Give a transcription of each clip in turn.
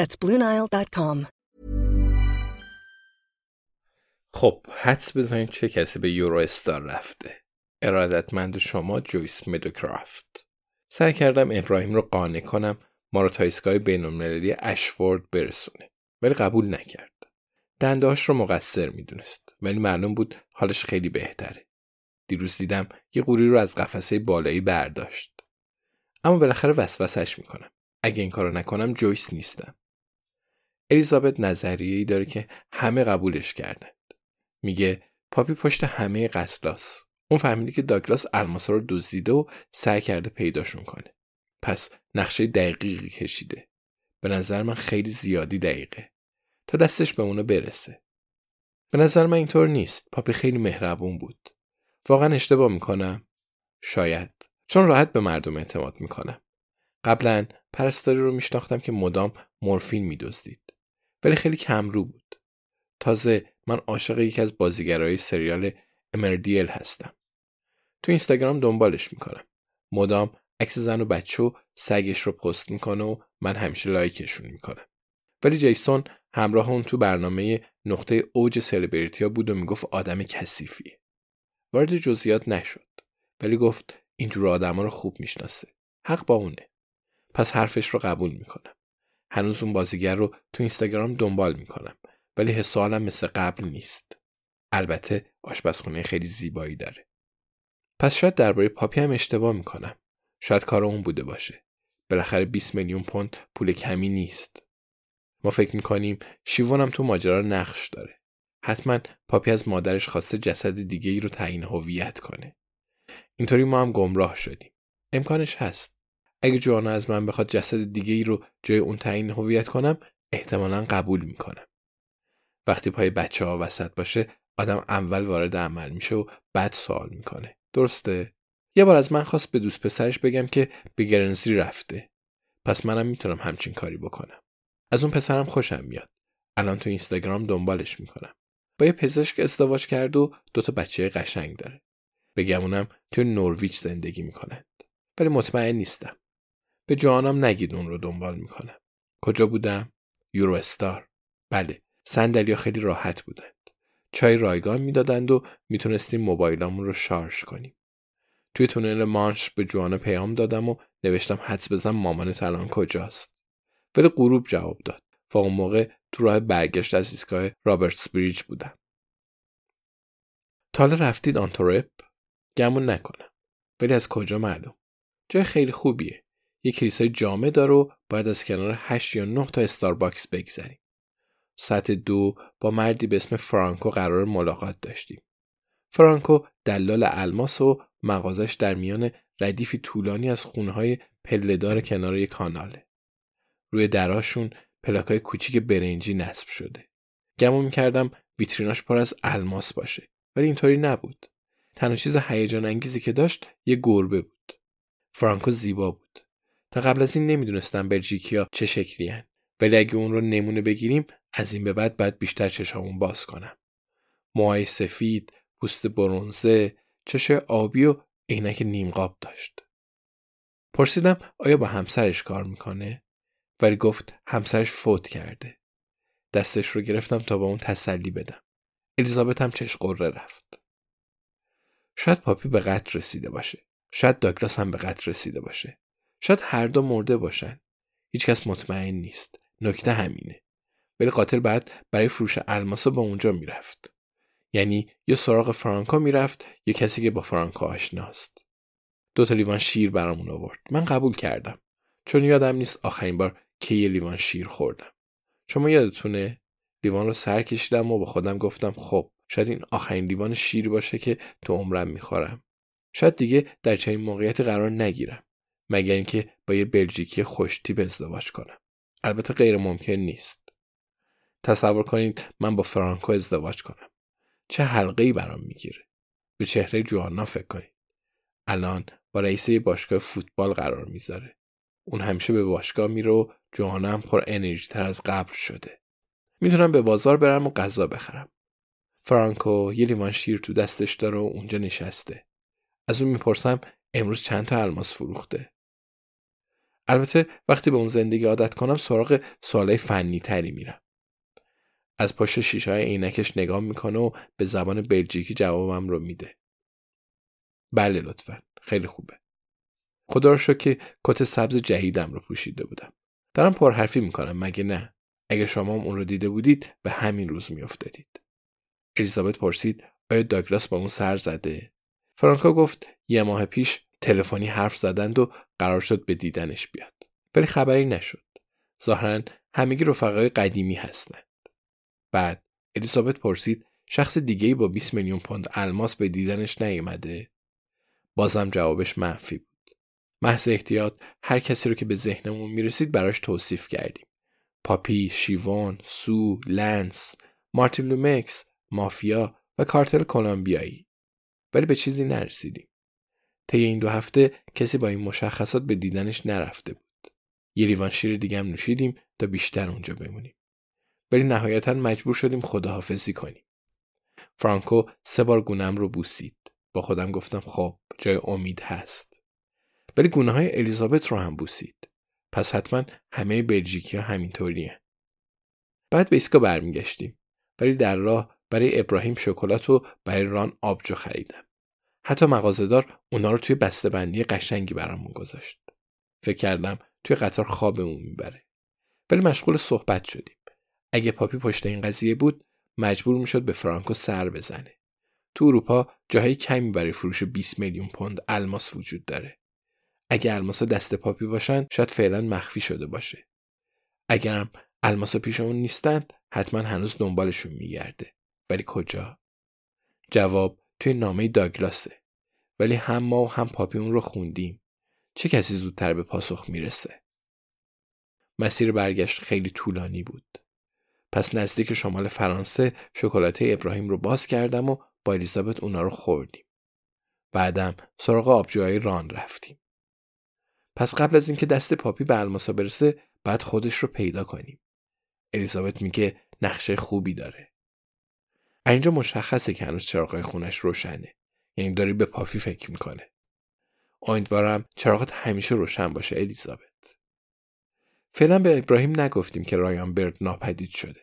That's BlueNile.com. خب حدس بزنید چه کسی به یورو استار رفته. ارادتمند شما جویس مدوکرافت سعی کردم ابراهیم رو قانع کنم ما رو تا ایستگاه بینالمللی اشفورد برسونه ولی قبول نکرد. دندهاش رو مقصر می‌دونست ولی معلوم بود حالش خیلی بهتره. دیروز دیدم یه قوری رو از قفسه بالایی برداشت. اما بالاخره وسوسش می‌کنم. اگه این کارو نکنم جویس نیستم. الیزابت نظریه ای داره که همه قبولش کردند میگه پاپی پشت همه قتلاس. اون فهمیده که داگلاس الماسا رو دزدیده و سعی کرده پیداشون کنه. پس نقشه دقیقی کشیده. به نظر من خیلی زیادی دقیقه. تا دستش به اونو برسه. به نظر من اینطور نیست. پاپی خیلی مهربون بود. واقعا اشتباه می‌کنم؟ شاید. چون راحت به مردم اعتماد می‌کنم. قبلا پرستاری رو میشناختم که مدام مورفین میدزدید. ولی خیلی کمرو بود. تازه من عاشق یکی از بازیگرای سریال امردیل هستم. تو اینستاگرام دنبالش می‌کنم. مدام عکس زن و بچه و سگش رو پست می‌کنه و من همیشه لایکشون می‌کنم. ولی جیسون همراه اون تو برنامه نقطه اوج سلبریتیا بود و می‌گفت آدم کثیفیه. وارد جزئیات نشد. ولی گفت اینجور آدما رو خوب می‌شناسه. حق با اونه. پس حرفش رو قبول می‌کنم. هنوز اون بازیگر رو تو اینستاگرام دنبال می‌کنم. ولی حس مثل قبل نیست. البته آشپزخونه خیلی زیبایی داره. پس شاید درباره پاپی هم اشتباه می‌کنم. شاید کار اون بوده باشه. بالاخره 20 میلیون پوند پول کمی نیست. ما فکر می‌کنیم شیوون تو ماجرا نقش داره. حتما پاپی از مادرش خواسته جسد دیگه ای رو تعیین هویت کنه. اینطوری ما هم گمراه شدیم. امکانش هست. اگه جوانا از من بخواد جسد دیگه ای رو جای اون تعیین هویت کنم احتمالا قبول می‌کنم. وقتی پای بچه ها وسط باشه آدم اول وارد عمل میشه و بعد سوال می‌کنه. درسته؟ یه بار از من خواست به دوست پسرش بگم که به گرنزی رفته. پس منم می‌تونم همچین کاری بکنم. از اون پسرم خوشم میاد. الان تو اینستاگرام دنبالش می‌کنم. با یه پزشک ازدواج کرد و دوتا بچه قشنگ داره. بگمونم تو نورویچ زندگی می‌کنند. ولی مطمئن نیستم. به جوانم نگید اون رو دنبال می‌کنم کجا بودم؟ یورو استار بله صندلیا خیلی راحت بودند. چای رایگان می‌دادند و می‌تونستیم موبایلامون رو شارژ کنیم. توی تونل مانش به جوانا پیام دادم و نوشتم حدس بزن مامانت الان کجاست. ولی غروب جواب داد. و اون موقع تو راه برگشت از ایستگاه رابرتس بریج بودم. تاله رفتید آنتورپ گمون نکنم. ولی از کجا معلوم؟ جای خیلی خوبیه. یه کلیسای جامع داره و باید از کنار 8 یا 9 تا استارباکس بگذریم ساعت دو با مردی به اسم فرانکو قرار ملاقات داشتیم فرانکو دلال الماس و مغازش در میان ردیفی طولانی از خونهای پلهدار کنار یک کاناله. روی دراشون پلاکای کوچیک برنجی نصب شده. گمون می‌کردم ویتریناش پر از الماس باشه ولی اینطوری نبود. تنها چیز هیجان انگیزی که داشت یه گربه بود. فرانکو زیبا بود. تا قبل از این نمی‌دونستم بلژیکیا چه شکلی ولی اگه اون رو نمونه بگیریم از این به بعد باید بیشتر چشامون باز کنم. موهای سفید پوست برونزه چش آبی و عینک نیمقاب داشت. پرسیدم آیا با همسرش کار می‌کنه؟ ولی گفت همسرش فوت کرده. دستش رو گرفتم تا با اون تسلی بدم. الیزابت هم چش قره رفت. شاید پاپی به قتل رسیده باشه. شاید داگلاس هم به قتل رسیده باشه. شاید هر دو مرده باشن. هیچکس مطمئن نیست. نکته همینه. ولی قاتل بعد برای فروش الماسا با اونجا می‌رفت. یعنی یا سراغ فرانکو می‌رفت یا کسی که با فرانکو آشناست. دو تا لیوان شیر برامون آورد. من قبول کردم. چون یادم نیست آخرین بار کی لیوان شیر خوردم. شما یادتونه؟ لیوان رو سر کشیدم و با خودم گفتم خب شاید این آخرین لیوان شیر باشه که تو عمرم می‌خورم. شاید دیگه در چنین موقعیتی قرار نگیرم. مگر اینکه با یه بلژیکی خوشتیپ ازدواج کنم. البته غیر ممکن نیست. تصور کنید من با فرانکو ازدواج کنم. چه حلقه ای برام می‌گیره. به چهره جوانا فکر کنید. الان با رئیس باشگاه فوتبال قرار می‌ذاره. اون همیشه به باشگاه میره و جوانا هم پر انرژی تر از قبل شده. می‌تونم به بازار برم و غذا بخرم. فرانکو یه لیوان شیر تو دستش داره و اونجا نشسته. از اون می‌پرسم امروز چند تا الماس فروخته؟ البته وقتی به اون زندگی عادت کنم سراغ سوالای فنی تری میرم. از پشت شیشه های عینکش نگاه می‌کنه و به زبان بلژیکی جوابم رو میده. بله لطفا. خیلی خوبه. خدا رو شکر که کت سبز جهیدم رو پوشیده بودم. دارم پرحرفی می‌کنم مگه نه؟ اگه شما هم اون رو دیده بودید به همین روز میافتادید. الیزابت پرسید آیا داگلاس با اون سر زده؟ فرانکا گفت یه ماه پیش تلفنی حرف زدند و قرار شد به دیدنش بیاد. ولی خبری نشد. ظاهرا همگی رفقای قدیمی هستند. بعد الیزابت پرسید شخص دیگه با 20 میلیون پوند الماس به دیدنش نیومده؟ بازم جوابش منفی بود. محض احتیاط هر کسی رو که به ذهنمون می‌رسید براش توصیف کردیم. پاپی، شیوان، سو، لنس، مارتین لومکس، مافیا و کارتل کلمبیایی. ولی به چیزی نرسیدیم. طی این دو هفته کسی با این مشخصات به دیدنش نرفته بود. یه لیوان شیر دیگه هم نوشیدیم تا بیشتر اونجا بمونیم. ولی نهایتا مجبور شدیم خداحافظی کنیم. فرانکو سه بار گونم رو بوسید. با خودم گفتم خب جای امید هست. ولی گونه های الیزابت رو هم بوسید. پس حتما همه بلژیکی ها همینطوری بعد به ایسکا برمیگشتیم. ولی در راه برای ابراهیم شکلات و برای ران آبجو خریدم. حتی مغازهدار اونا رو توی بندی قشنگی برامون گذاشت. فکر کردم توی قطار خوابمون می‌بره. ولی مشغول صحبت شدیم. اگه پاپی پشت این قضیه بود مجبور می‌شد به فرانکو سر بزنه. تو اروپا جاهای کمی برای فروش 20 میلیون پوند الماس وجود داره. اگه الماسا دست پاپی باشن شاید فعلا مخفی شده باشه. اگرم الماسا پیشمون نیستند حتما هنوز دنبالشون میگرده. ولی کجا؟ جواب توی نامه داگلاسه. ولی هم ما و هم پاپی اون رو خوندیم. چه کسی زودتر به پاسخ می‌رسه؟ مسیر برگشت خیلی طولانی بود. پس نزدیک شمال فرانسه شکلاته ابراهیم رو باز کردم و با الیزابت اونا رو خوردیم. بعدم سراغ آبجوهای ران رفتیم. پس قبل از اینکه دست پاپی به الماسا برسه بعد خودش رو پیدا کنیم. الیزابت میگه نقشه خوبی داره. اینجا مشخصه که هنوز چراغای خونش روشنه. یعنی داری به پاپی فکر می‌کنه. امیدوارم چراغت همیشه روشن باشه الیزابت. فعلا به ابراهیم نگفتیم که رایان برد ناپدید شده.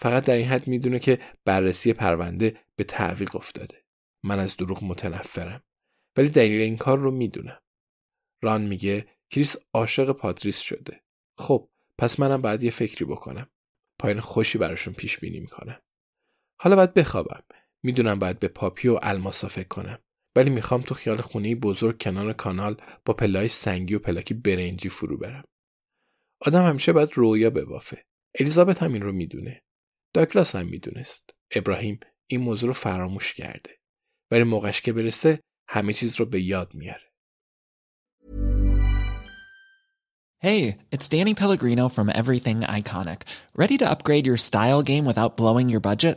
فقط در این حد می‌دونه که بررسی پرونده به تعویق افتاده. من از دروغ متنفرم. ولی دلیل این کار رو می‌دونم. ران میگه کریس عاشق پاتریس شده. خب پس منم باید یه فکری بکنم. پایان خوشی براشون پیش بینی می‌کنم. حالا باید بخوابم. می‌دونم باید به پاپی و الماسا فکر کنم. ولی می‌خوام تو خیال خونه بزرگ کنار کانال با پله‌های سنگی و پلاکی برنجی فرو برم. آدم همیشه باید رویا ببافه. الیزابت هم این رو می‌دونه. داگلاس هم می‌دونست. ابراهیم این موضوع رو فراموش کرده. ولی موقعش که برسه همه چیز رو به یاد میاره. Hey, it's Danny Pellegrino from Everything Iconic. Ready to upgrade your style game without blowing your budget?